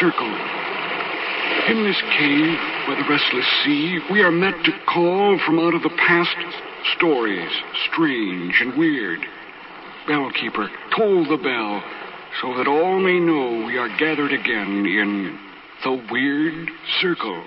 circle. In this cave by the restless sea, we are met to call from out of the past stories, strange and weird. Bellkeeper, toll the bell, so that all may know we are gathered again in the weird circle.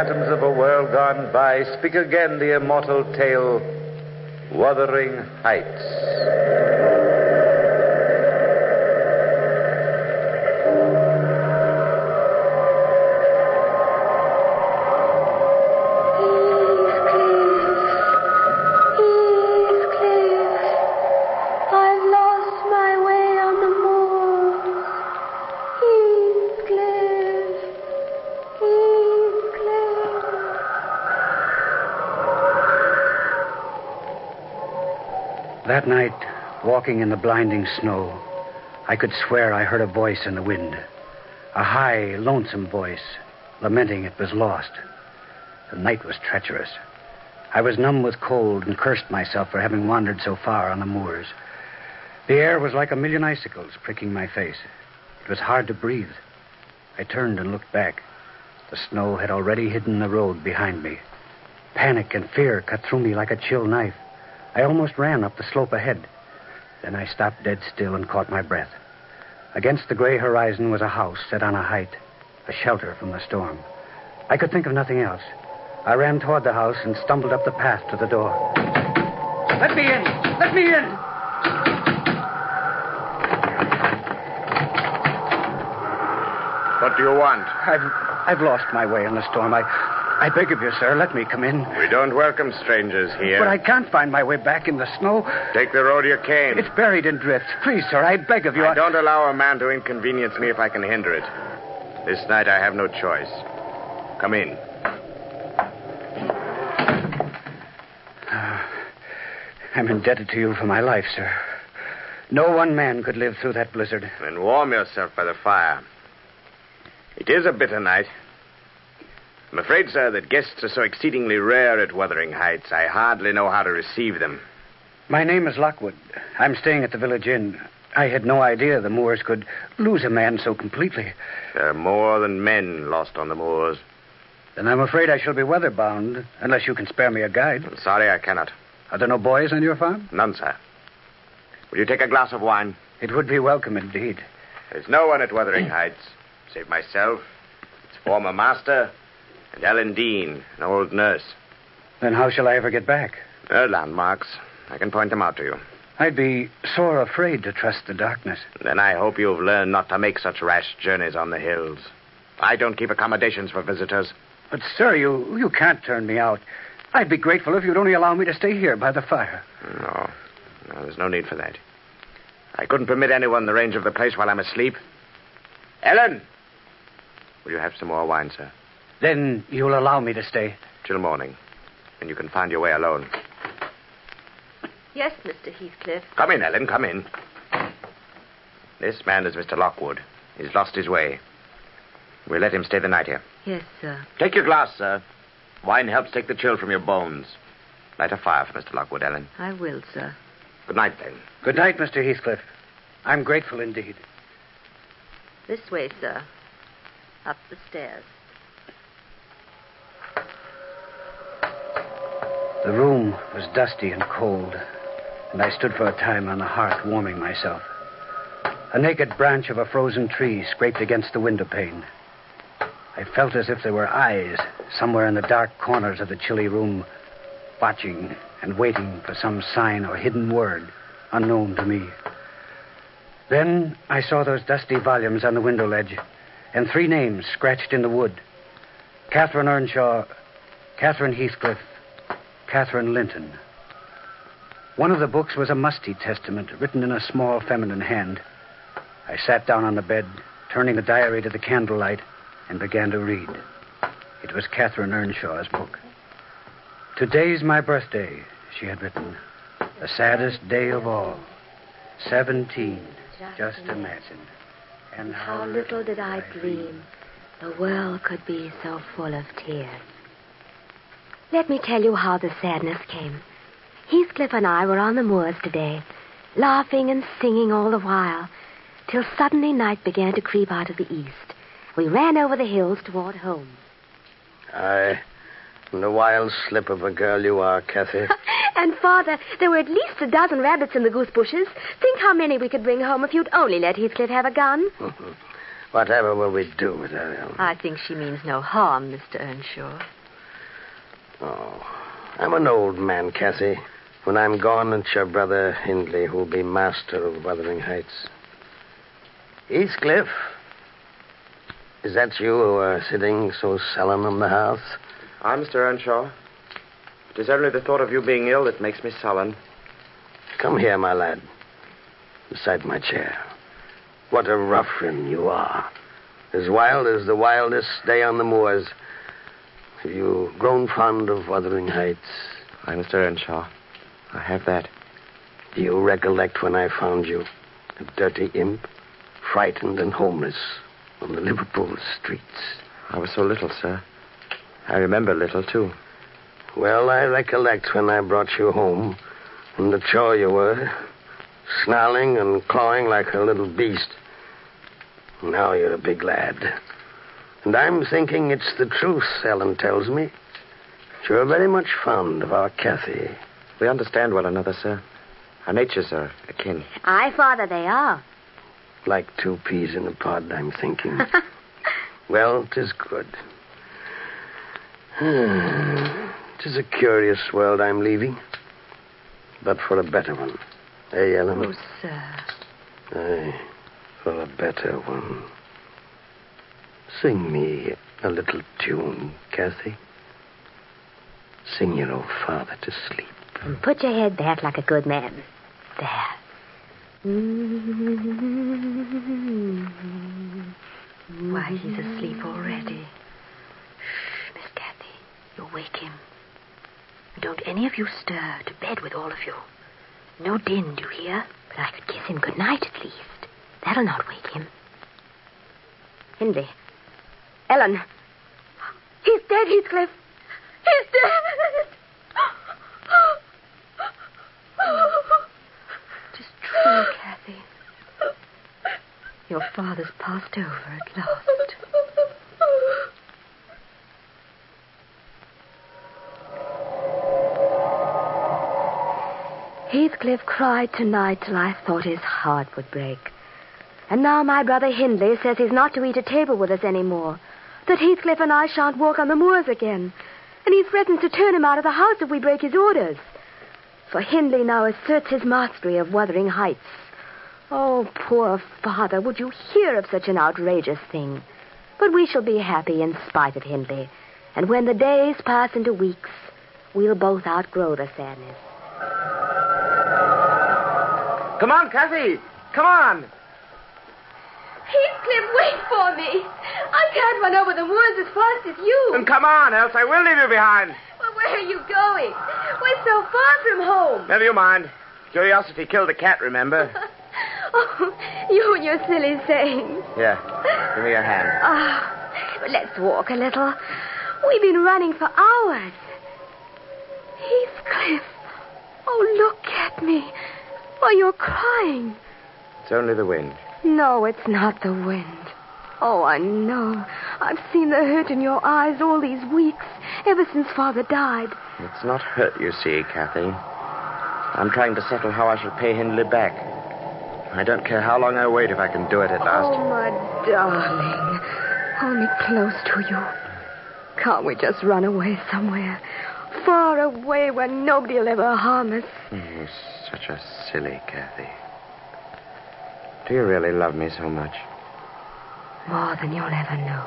Phantoms of a world gone by, speak again the immortal tale Wuthering Heights. That night, walking in the blinding snow, I could swear I heard a voice in the wind. A high, lonesome voice, lamenting it was lost. The night was treacherous. I was numb with cold and cursed myself for having wandered so far on the moors. The air was like a million icicles pricking my face. It was hard to breathe. I turned and looked back. The snow had already hidden the road behind me. Panic and fear cut through me like a chill knife. I almost ran up the slope ahead. Then I stopped dead still and caught my breath. Against the gray horizon was a house set on a height, a shelter from the storm. I could think of nothing else. I ran toward the house and stumbled up the path to the door. Let me in! Let me in! What do you want? I've I've lost my way in the storm. I I beg of you, sir, let me come in. We don't welcome strangers here. But I can't find my way back in the snow. Take the road you came. It's buried in drifts. Please, sir, I beg of you. I don't allow a man to inconvenience me if I can hinder it. This night I have no choice. Come in. Ah, I'm indebted to you for my life, sir. No one man could live through that blizzard. Then warm yourself by the fire. It is a bitter night. I'm afraid, sir, that guests are so exceedingly rare at Wuthering Heights, I hardly know how to receive them. My name is Lockwood. I'm staying at the village inn. I had no idea the Moors could lose a man so completely. There are more than men lost on the moors. Then I'm afraid I shall be weather-bound, unless you can spare me a guide. I'm sorry I cannot. Are there no boys on your farm? None, sir. Will you take a glass of wine? It would be welcome indeed. There's no one at Wuthering Heights, save myself, its former master, and Ellen Dean, an old nurse. Then how shall I ever get back? There are landmarks. I can point them out to you. I'd be sore afraid to trust the darkness. Then I hope you've learned not to make such rash journeys on the hills. I don't keep accommodations for visitors. But, sir, you, you can't turn me out. I'd be grateful if you'd only allow me to stay here by the fire. No. No, there's no need for that. I couldn't permit anyone the range of the place while I'm asleep. Ellen! Will you have some more wine, sir? Then you'll allow me to stay. Till morning. And you can find your way alone. Yes, Mr. Heathcliff. Come in, Ellen, come in. This man is Mr. Lockwood. He's lost his way. We'll let him stay the night here. Yes, sir. Take your glass, sir. Wine helps take the chill from your bones. Light a fire for Mr. Lockwood, Ellen. I will, sir. Good night, then. Good night, Mr. Heathcliff. I'm grateful indeed. This way, sir. Up the stairs. The room was dusty and cold, and I stood for a time on the hearth warming myself. A naked branch of a frozen tree scraped against the window pane. I felt as if there were eyes somewhere in the dark corners of the chilly room, watching and waiting for some sign or hidden word unknown to me. Then I saw those dusty volumes on the window ledge, and three names scratched in the wood Catherine Earnshaw, Catherine Heathcliff, Catherine Linton. One of the books was a musty testament written in a small feminine hand. I sat down on the bed, turning the diary to the candlelight, and began to read. It was Catherine Earnshaw's book. Today's my birthday, she had written. The saddest day of all. Seventeen. Just imagine. And How little did I dream the world could be so full of tears. Let me tell you how the sadness came. Heathcliff and I were on the moors today, laughing and singing all the while, till suddenly night began to creep out of the east. We ran over the hills toward home. Aye. And a wild slip of a girl you are, Cathy. And, Father, there were at least a dozen rabbits in the goose bushes. Think how many we could bring home if you'd only let Heathcliff have a gun. Whatever will we do with her? I think she means no harm, Mr. Earnshaw. Oh, I'm an old man, Cathy. When I'm gone, it's your brother Hindley who'll be master of Wuthering Heights. Heathcliff, is that you who are sitting so sullen in the house? I'm Mr. Earnshaw. It is only the thought of you being ill that makes me sullen. Come here, my lad, beside my chair. What a ruffian you are. As wild as the wildest day on the moors. Have you grown fond of Wuthering Heights? I, Mr. Earnshaw. I have that. Do you recollect when I found you, a dirty imp, frightened and homeless, on the Liverpool streets? I was so little, sir. I remember little, too. Well, I recollect when I brought you home, and the chore you were, snarling and clawing like a little beast. Now you're a big lad. And I'm thinking it's the truth, Ellen tells me. You're very much fond of our Cathy. We understand one another, sir. Our natures are akin. Aye, Father, they are. Like two peas in a pod, I'm thinking. well, 'tis good. Tis a curious world I'm leaving, but for a better one. Eh, Ellen? Oh, sir. Aye, for a better one. Sing me a little tune, Cathy. Sing your old father to sleep. Put your head back like a good man. There. Why, he's asleep already. Shh, Miss Cathy. You'll wake him. Don't any of you stir to bed with all of you. No din, do you hear? But I could kiss him good night at least. That'll not wake him. Hindley. Ellen. He's dead, Heathcliff. He's dead. It is true, Cathy. Your father's passed over at last. Heathcliff cried tonight till I thought his heart would break. And now my brother Hindley says he's not to eat at table with us any more. That Heathcliff and I shan't walk on the moors again. And he threatens to turn him out of the house if we break his orders. For Hindley now asserts his mastery of Wuthering Heights. Oh, poor father, would you hear of such an outrageous thing? But we shall be happy in spite of Hindley. And when the days pass into weeks, we'll both outgrow the sadness. Come on, Cathy. Come on. Heathcliff, wait for me. I can't run over the moors as fast as you. Then come on, else I will leave you behind. Well, where are you going? We're so far from home. Never you mind. Curiosity killed the cat, remember? Oh, you and your silly sayings. Yeah. give me your hand. Ah, but let's walk a little. We've been running for hours. Heathcliff. Oh, look at me. Why, you're crying. It's only the wind. No, it's not the wind. Oh, I know. I've seen the hurt in your eyes all these weeks, ever since Father died. It's not hurt, you see, Cathy. I'm trying to settle how I shall pay Hindley back. I don't care how long I wait if I can do it at last. Oh, my darling. Hold me close to you. Can't we just run away somewhere? Far away where nobody will ever harm us. You're such a silly Cathy. Do you really love me so much? More than you'll ever know.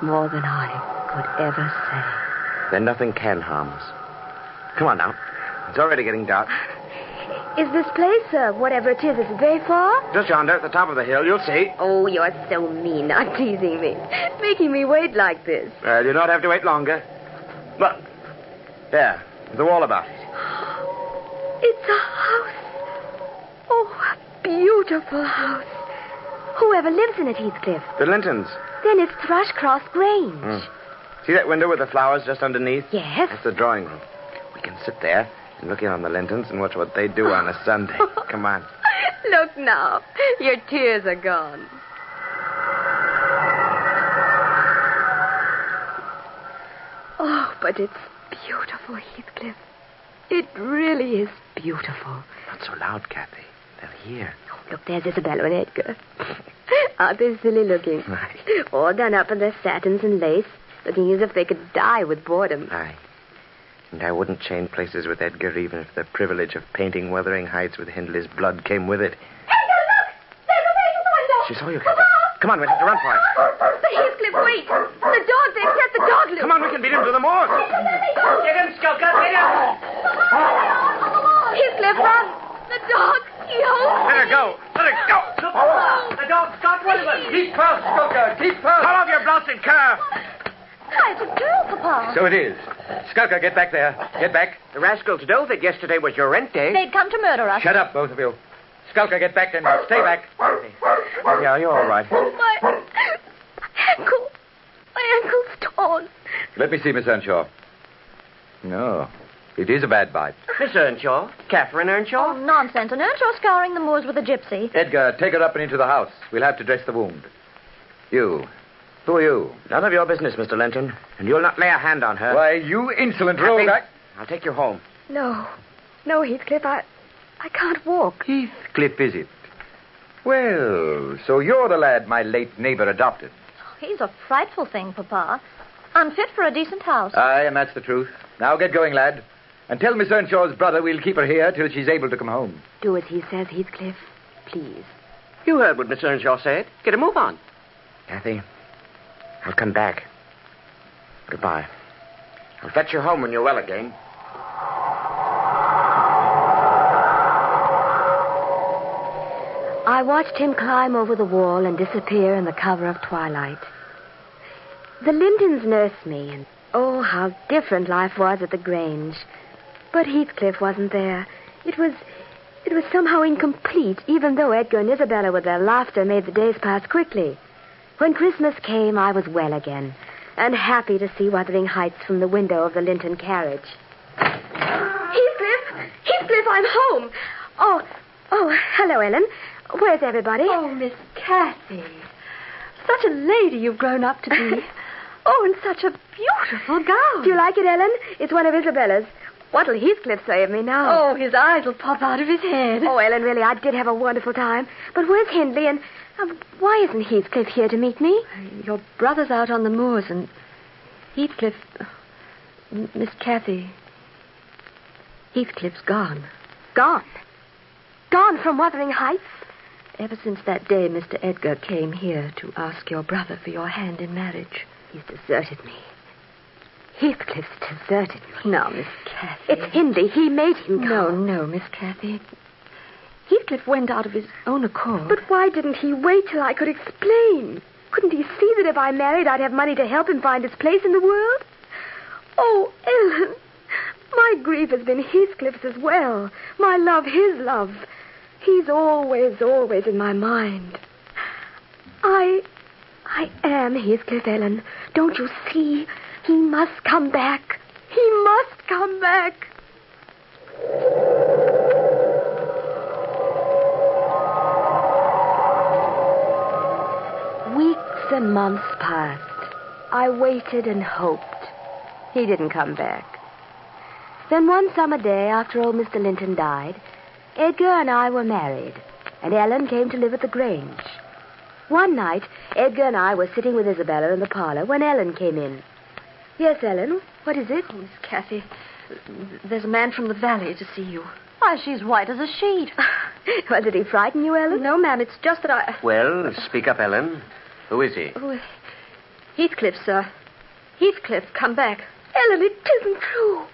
More than I could ever say. Then nothing can harm us. Come on now. It's already getting dark. Is this place, uh, whatever it is, is it very far? Just yonder at the top of the hill, you'll see. Oh, you're so mean, not teasing me. Making me wait like this. Well, you don't have to wait longer. Look. There. The wall about it. It's a house. Oh, a beautiful house. Whoever lives in it, Heathcliff? The Lintons. Then it's Thrushcross Grange. Mm. See that window with the flowers just underneath? Yes. That's the drawing room. We can sit there and look in on the Lintons and watch what they do on a Sunday. Come on. Look now. Your tears are gone. Oh, but it's beautiful, Heathcliff. It really is beautiful. Not so loud, Cathy. They'll hear. Look, there's Isabella and Edgar. Aren't they silly looking? Right. All done up in their satins and lace, looking as if they could die with boredom. Aye. And I wouldn't change places with Edgar even if the privilege of painting Wuthering Heights with Hindley's blood came with it. Edgar, look! There's a man from the window! She saw you, Cathy. Come on, we'll have to run for it. But Heathcliff, wait! The dog, they've set the dog loose! Come on, we can beat him to the moor. Get him, Skulker, get him! Heathcliff, run! The dog, he Let her go. Let her go. The dog's got one of them. Keep first, Skulker, keep first. Call off your blasted cur. Why, it's a girl, Papa. So it is. Skulker, get back there. Get back. The rascals know that yesterday was your rent day. They'd come to murder us. Shut up, both of you. Skulker, get back then. Stay back. Yeah, you're all right. My ankle. My ankle's torn. Let me see, Miss Earnshaw. No, it is a bad bite. Miss Earnshaw. Catherine Earnshaw. Oh, nonsense. And Earnshaw scouring the moors with a gypsy. Edgar, take her up and into the house. We'll have to dress the wound. You. Who are you? None of your business, Mr. Linton. And you'll not lay a hand on her. Why, you insolent rogue. I... I'll take you home. No. No, Heathcliff, I. I can't walk. Heathcliff, is it? Well, so you're the lad my late neighbor adopted. Oh, he's a frightful thing, Papa. Unfit for a decent house. Aye, and that's the truth. Now get going, lad. And tell Miss Earnshaw's brother we'll keep her here till she's able to come home. Do as he says, Heathcliff. Please. You heard what Miss Earnshaw said. Get a move on. Cathy, I'll come back. Goodbye. I'll fetch you home when you're well again. I watched him climb over the wall and disappear in the cover of twilight. The Lintons nursed me, and oh, how different life was at the Grange. But Heathcliff wasn't there. It was. It was somehow incomplete, even though Edgar and Isabella with their laughter made the days pass quickly. When Christmas came, I was well again, and happy to see Wuthering Heights from the window of the Linton carriage. Heathcliff! Heathcliff, I'm home! Oh, oh, hello, Ellen. Where's everybody? Oh, Miss Cathy. Such a lady you've grown up to be. oh, and such a beautiful gown. Do you like it, Ellen? It's one of Isabella's. What'll Heathcliff say of me now? Oh, his eyes will pop out of his head. Oh, Ellen, really, I did have a wonderful time. But where's Hindley, and uh, why isn't Heathcliff here to meet me? Your brother's out on the moors, and Heathcliff. M- Miss Cathy. Heathcliff's gone. Gone? Gone from Wuthering Heights? Ever since that day Mr. Edgar came here to ask your brother for your hand in marriage. He's deserted me. Heathcliff's deserted me. Now, Miss Cathy. It's Hindley. He made him come. No, no, Miss Cathy. Heathcliff went out of his own accord. But why didn't he wait till I could explain? Couldn't he see that if I married, I'd have money to help him find his place in the world? Oh, Ellen, my grief has been Heathcliff's as well. My love, his love. He's always, always in my mind. I. I am Heathcliff, Ellen. Don't you see? He must come back. He must come back. Weeks and months passed. I waited and hoped. He didn't come back. Then one summer day, after old Mr. Linton died, Edgar and I were married, and Ellen came to live at the Grange. One night, Edgar and I were sitting with Isabella in the parlor when Ellen came in. Yes, Ellen, what is it? Oh, Miss Cathy, there's a man from the valley to see you. Why, she's white as a sheet. well, did he frighten you, Ellen? No, ma'am, it's just that I... Well, speak up, Ellen. Who is he? Oh, Heathcliff, sir. Heathcliff, come back. Ellen, it isn't true.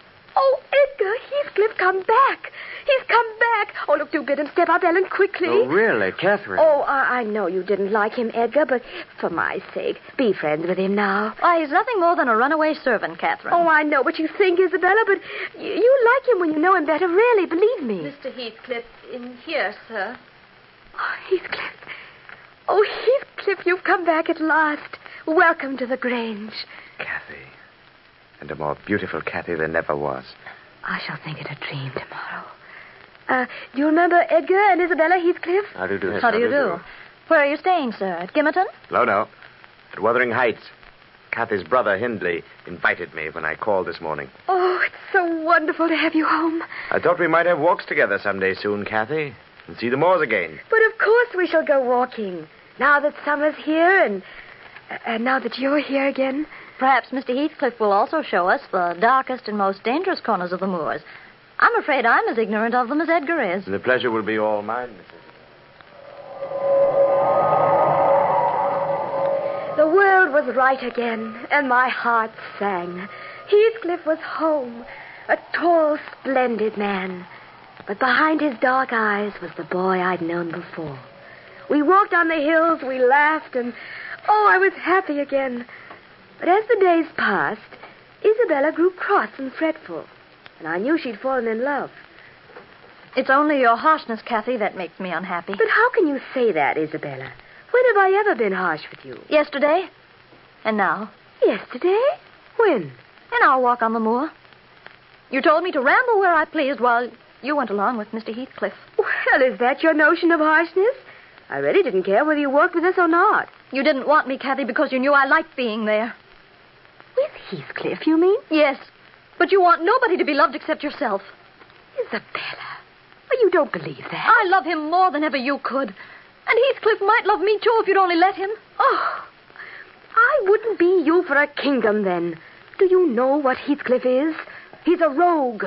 Oh, Edgar, Heathcliff, come back. He's come back. Oh, look, do bid him step up, Ellen, quickly. Oh, really, Catherine? Oh, I, I know you didn't like him, Edgar, but for my sake, be friends with him now. Why, he's nothing more than a runaway servant, Catherine. Oh, I know what you think, Isabella, but you, you like him when you know him better, really, believe me. Mr. Heathcliff, in here, sir. Oh, Heathcliff. Oh, Heathcliff, you've come back at last. Welcome to the Grange. Cathy. And a more beautiful Cathy there never was. I shall think it a dream tomorrow. Uh, do you remember Edgar and Isabella Heathcliff? How do you do? How do you do? Where are you staying, sir? At Gimmerton? No, no. At Wuthering Heights. Cathy's brother, Hindley, invited me when I called this morning. Oh, it's so wonderful to have you home. I thought we might have walks together someday soon, Cathy, and see the moors again. But of course we shall go walking. Now that summer's here and and now that you're here again. Perhaps Mr. Heathcliff will also show us the darkest and most dangerous corners of the moors. I'm afraid I'm as ignorant of them as Edgar is. The pleasure will be all mine, Mrs. The world was right again, and my heart sang. Heathcliff was home, a tall, splendid man. But behind his dark eyes was the boy I'd known before. We walked on the hills, we laughed, and oh, I was happy again. But as the days passed, Isabella grew cross and fretful, and I knew she'd fallen in love. It's only your harshness, Cathy, that makes me unhappy. But how can you say that, Isabella? When have I ever been harsh with you? Yesterday. And now. Yesterday? When? In our walk on the moor. You told me to ramble where I pleased while you went along with Mr. Heathcliff. Well, is that your notion of harshness? I really didn't care whether you walked with us or not. You didn't want me, Cathy, because you knew I liked being there. Heathcliff, you mean? Yes. But you want nobody to be loved except yourself. Isabella. Well, you don't believe that. I love him more than ever you could. And Heathcliff might love me, too, if you'd only let him. Oh, I wouldn't be you for a kingdom, then. Do you know what Heathcliff is? He's a rogue.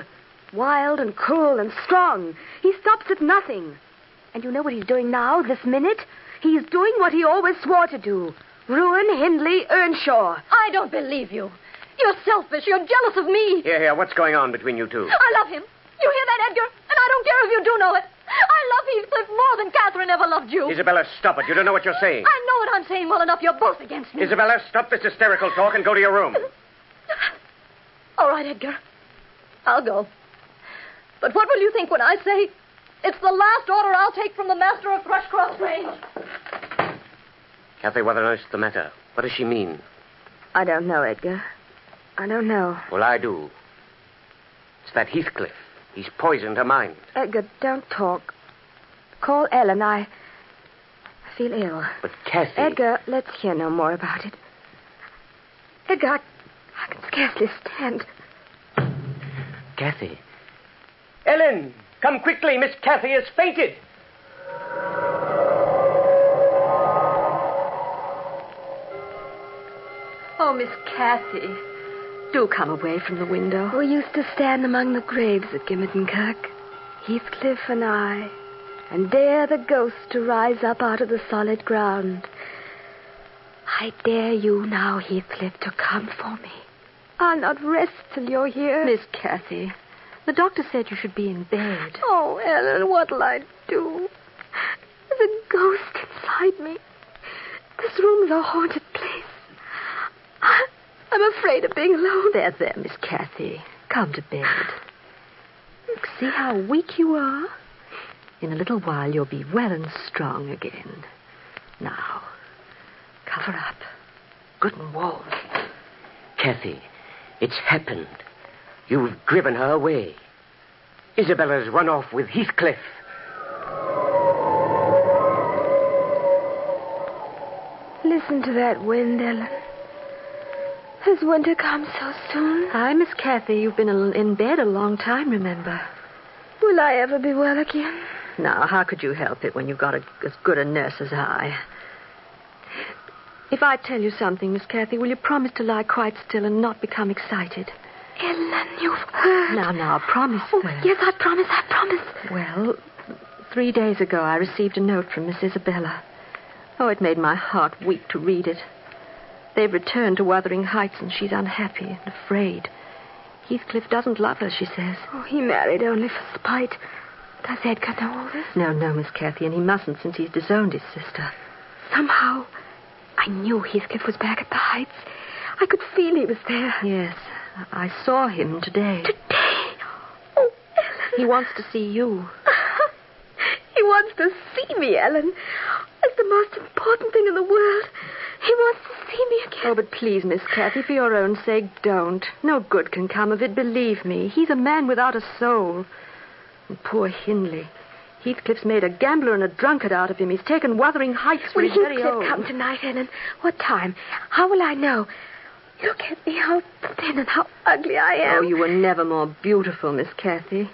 Wild and cruel and strong. He stops at nothing. And you know what he's doing now, this minute? He's doing what he always swore to do. Ruin Hindley Earnshaw. I don't believe you. You're selfish. You're jealous of me. Here, here, what's going on between you two? I love him. You hear that, Edgar? And I don't care if you do know it. I love Heathcliff more than Catherine ever loved you. Isabella, stop it. You don't know what you're saying. I know what I'm saying well enough. You're both against me. Isabella, stop this hysterical talk and go to your room. All right, Edgar. I'll go. But what will you think when I say it's the last order I'll take from the master of Thrushcross Grange? Cathy, what on earth's the matter? What does she mean? I don't know, Edgar. I don't know. Well, I do. It's that Heathcliff. He's poisoned her mind. Edgar, don't talk. Call Ellen. I feel ill. But Cathy. Edgar, let's hear no more about it. Edgar, I, I can scarcely stand. Cathy. Ellen, come quickly. Miss Cathy has fainted. Oh, Miss Cathy, do come away from the window. We used to stand among the graves at Gimmerton Kirk, Heathcliff and I, and dare the ghost to rise up out of the solid ground. I dare you now, Heathcliff, to come for me. I'll not rest till you're here. Miss Cathy, the doctor said you should be in bed. Oh, Ellen, what'll I do? There's a ghost inside me. This room's a haunted I'm afraid of being alone. There, there, Miss Cathy. Come to bed. Look, see how weak you are? In a little while, you'll be well and strong again. Now, cover up. Good and warm. Cathy, it's happened. You've driven her away. Isabella's run off with Heathcliff. Listen to that wind, Ellen. Has winter come so soon? Hi, Miss Cathy. You've been in bed a long time, remember? Will I ever be well again? Now, how could you help it when you've got a, as good a nurse as I? If I tell you something, Miss Cathy, will you promise to lie quite still and not become excited? Ellen, you've heard. Now, now, promise Oh, yes, I promise, I promise. Well, three days ago I received a note from Miss Isabella. Oh, it made my heart weak to read it. They've returned to Wuthering Heights and she's unhappy and afraid. Heathcliff doesn't love her, she says. Oh, he married only for spite. Does Edgar know all this? No, no, Miss Cathy, and he mustn't since he's disowned his sister. Somehow, I knew Heathcliff was back at the Heights. I could feel he was there. Yes, I saw him today. Today? Oh, Ellen. He wants to see you. he wants to see me, Ellen. It's the most important thing in the world. He wants to see me again. Oh, but please, Miss Cathy, for your own sake, don't. No good can come of it, believe me. He's a man without a soul. And poor Hindley. Heathcliff's made a gambler and a drunkard out of him. He's taken Wuthering Heights when Will very Heathcliff old. come tonight, Ellen? What time? How will I know? Look at me, how thin and how ugly I am. Oh, you were never more beautiful, Miss Cathy.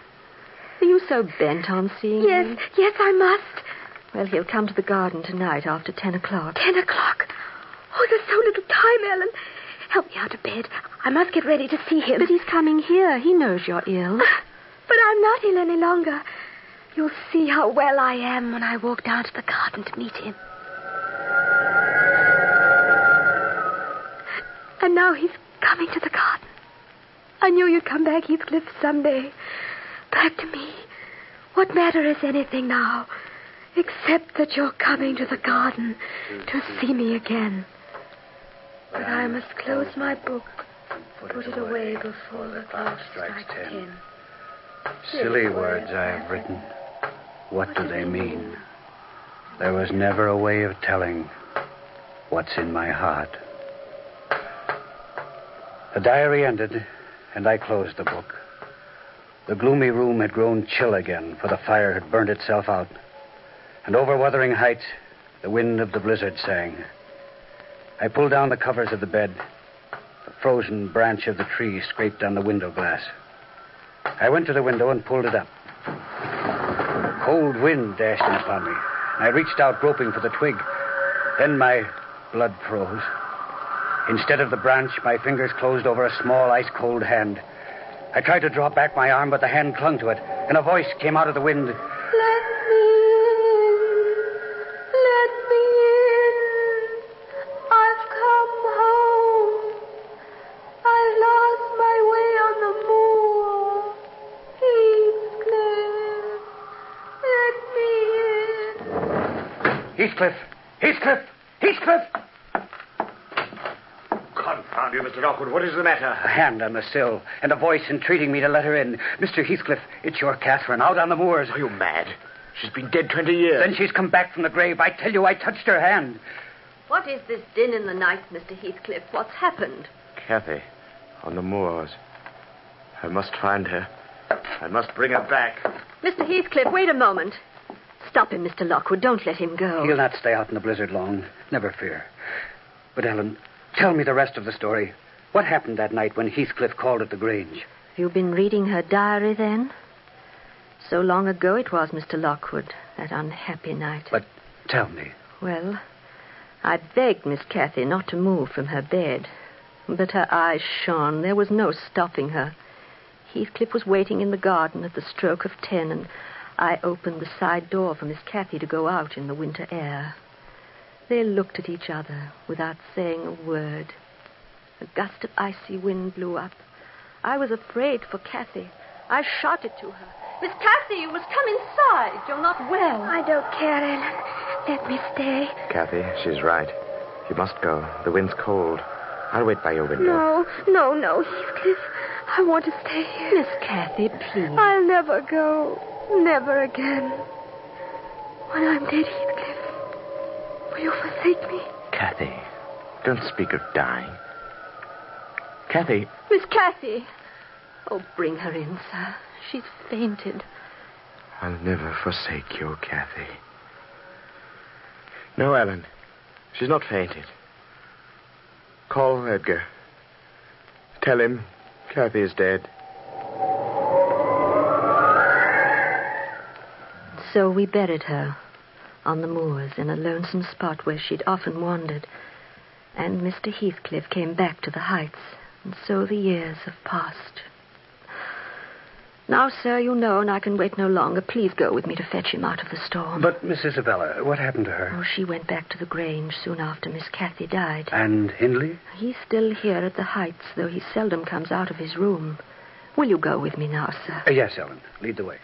Are you so bent on seeing me? Yes, yes, I must. Well, he'll come to the garden tonight after ten o'clock. Ten o'clock. Oh, there's so little time, Ellen. Help me out of bed. I must get ready to see him. But he's coming here. He knows you're ill. But I'm not ill any longer. You'll see how well I am when I walk down to the garden to meet him. And now he's coming to the garden. I knew you'd come back, Heathcliff, someday. Back to me. What matter is anything now, except that you're coming to the garden to see me again. But I must close my book, put it away before the clock strikes ten. Silly words I have written. What do they mean? There was never a way of telling what's in my heart. The diary ended, and I closed the book. The gloomy room had grown chill again, for the fire had burned itself out. And over Wuthering Heights, the wind of the blizzard sang. I pulled down the covers of the bed. The frozen branch of the tree scraped on the window glass. I went to the window and pulled it up. A Cold wind dashed in upon me. I reached out, groping for the twig. Then my blood froze. Instead of the branch, my fingers closed over a small, ice cold hand. I tried to draw back my arm, but the hand clung to it, and a voice came out of the wind. Heathcliff, let me in. Heathcliff! Heathcliff! Heathcliff! Confound you, Mr. Lockwood. What is the matter? A hand on the sill, and a voice entreating me to let her in. Mr. Heathcliff, it's your Catherine, out on the moors. Are you mad? She's been dead 20 years. Then she's come back from the grave. I tell you, I touched her hand. What is this din in the night, Mr. Heathcliff? What's happened? Cathy, on the moors. I must find her. I must bring her back. Mr. Heathcliff, wait a moment. Stop him, Mr. Lockwood. Don't let him go. He'll not stay out in the blizzard long. Never fear. But, Ellen, tell me the rest of the story. What happened that night when Heathcliff called at the Grange? You've been reading her diary then? So long ago it was, Mr. Lockwood, that unhappy night. But tell me. Well, I begged Miss Cathy not to move from her bed. But her eyes shone. There was no stopping her. Heathcliff was waiting in the garden at the stroke of ten, and I opened the side door for Miss Cathy to go out in the winter air. They looked at each other without saying a word. A gust of icy wind blew up. I was afraid for Cathy. I shouted to her. Miss Cathy, you must come inside. You're not well. I don't care, Ellen. Let me stay. Cathy, she's right. You must go. The wind's cold. I'll wait by your window. No, no, no, Heathcliff. I want to stay here. Miss Cathy, please. I'll never go. Never again. When I'm dead, Heathcliff, will you forsake me? Cathy, don't speak of dying. Cathy, Miss Cathy. Oh, bring her in, sir. She's fainted. I'll never forsake you, Cathy. No, Ellen. She's not fainted. Call Edgar. Tell him Cathy is dead. So we buried her on the moors in a lonesome spot where she'd often wandered. And Mr. Heathcliff came back to the heights, and so the years have passed. Now, sir, you know, and I can wait no longer. Please go with me to fetch him out of the storm. But, Miss Isabella, what happened to her? Oh, she went back to the Grange soon after Miss Cathy died. And Hindley? He's still here at the Heights, though he seldom comes out of his room. Will you go with me now, sir? Uh, yes, Ellen. Lead the way.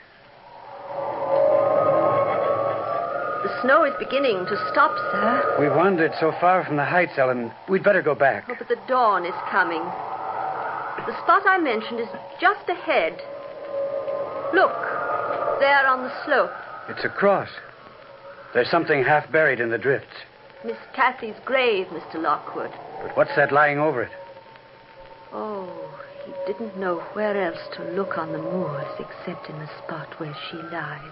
The snow is beginning to stop, sir. We've wandered so far from the heights, Ellen. We'd better go back. Oh, but the dawn is coming. The spot I mentioned is just ahead. Look, there on the slope. It's a cross. There's something half buried in the drifts. Miss Cathy's grave, Mr. Lockwood. But what's that lying over it? Oh, he didn't know where else to look on the moors except in the spot where she lies.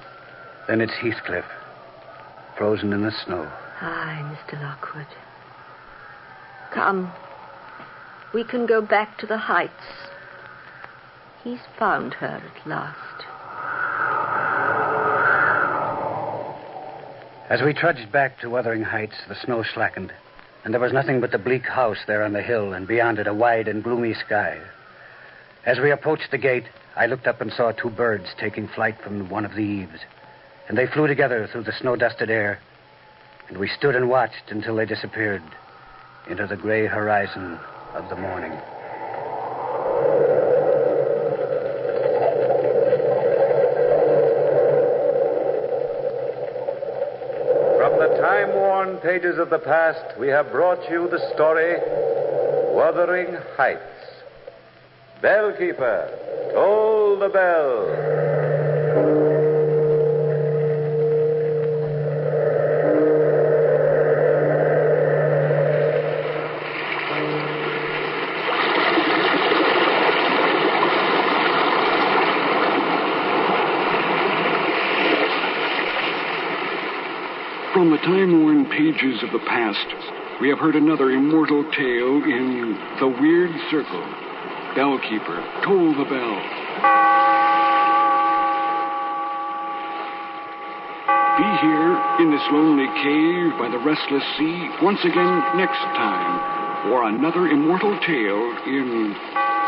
Then it's Heathcliff, frozen in the snow. Aye, Mr. Lockwood. Come. We can go back to the heights. He's found her at last. As we trudged back to Wuthering Heights, the snow slackened, and there was nothing but the bleak house there on the hill, and beyond it a wide and gloomy sky. As we approached the gate, I looked up and saw two birds taking flight from one of the eaves, and they flew together through the snow dusted air, and we stood and watched until they disappeared into the gray horizon of the morning. From the time worn pages of the past, we have brought you the story Wuthering Heights. Bellkeeper, toll the bell. The time worn pages of the past, we have heard another immortal tale in The Weird Circle. Bellkeeper, toll the bell. Be here in this lonely cave by the restless sea once again next time for another immortal tale in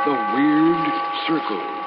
The Weird Circle.